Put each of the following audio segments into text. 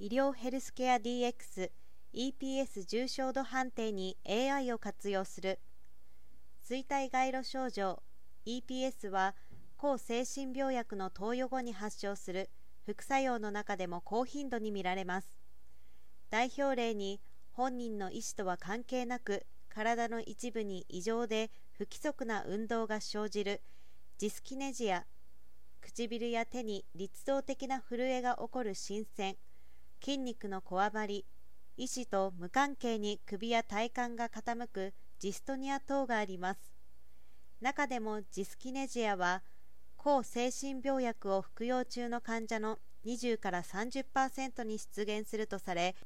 医療ヘルスケア DX EPS 重症度判定に AI を活用する。衰退街路症状 EPS は抗精神病薬の投与後に発症する。副作用の中でも高頻度に見られます。代表例に本人の意思とは関係なく体の一部に異常で不規則な運動が生じる。ジスキネジア唇や手に律動的な震えが起こる新鮮。筋肉のこわばり意思と無関係に首や体幹が傾くジストニア等があります。中でもジスキネジアは抗精神病薬を服用中の患者の20から30%に出現するとされ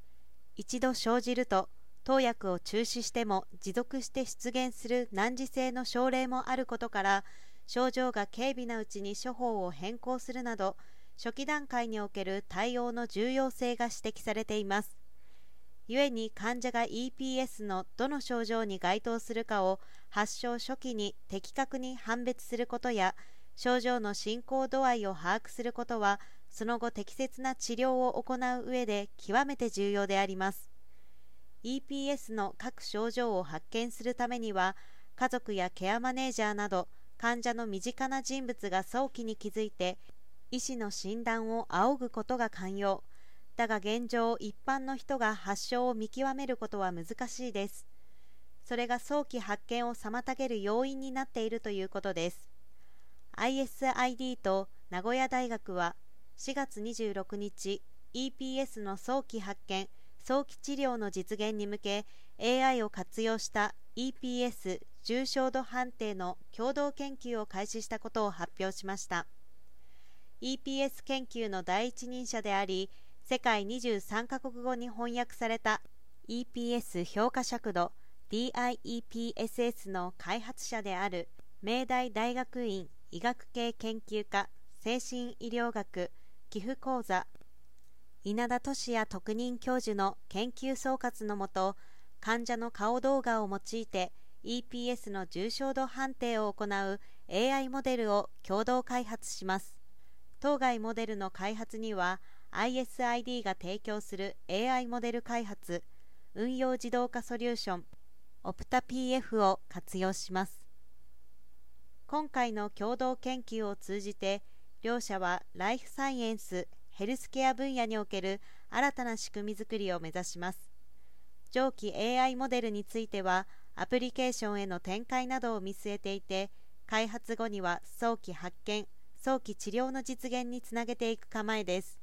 一度生じると投薬を中止しても持続して出現する難治性の症例もあることから症状が軽微なうちに処方を変更するなど初期段階における対応の重要性が指摘されています。故に患者が EPS のどの症状に該当するかを発症初期に的確に判別することや症状の進行度合いを把握することはその後適切な治療を行う上で極めて重要であります。EPS の各症状を発見するためには家族やケアマネージャーなど患者の身近な人物が早期に気づいて医師の診断を仰ぐことが肝要だが現状一般の人が発症を見極めることは難しいです。それが早期発見を妨げる要因になっているということです。ISID と名古屋大学は4月26日 EPS の早期発見早期治療の実現に向け AI を活用した EPS 重症度判定の共同研究を開始したことを発表しました。EPS 研究の第一人者であり世界23カ国語に翻訳された EPS 評価尺度 DIEPSS の開発者である明大大学院医学系研究科精神医療学寄付講座稲田俊也特任教授の研究総括のもと患者の顔動画を用いて EPS の重症度判定を行う AI モデルを共同開発します。当該モデルの開発には ISID が提供する AI モデル開発運用自動化ソリューションオプタ PF を活用します。今回の共同研究を通じて両者はライフサイエンスヘルスケア分野における新たな仕組みづくりを目指します。上記 AI モデルについてはアプリケーションへの展開などを見据えていて開発後には早期発見早期治療の実現につなげていく構えです。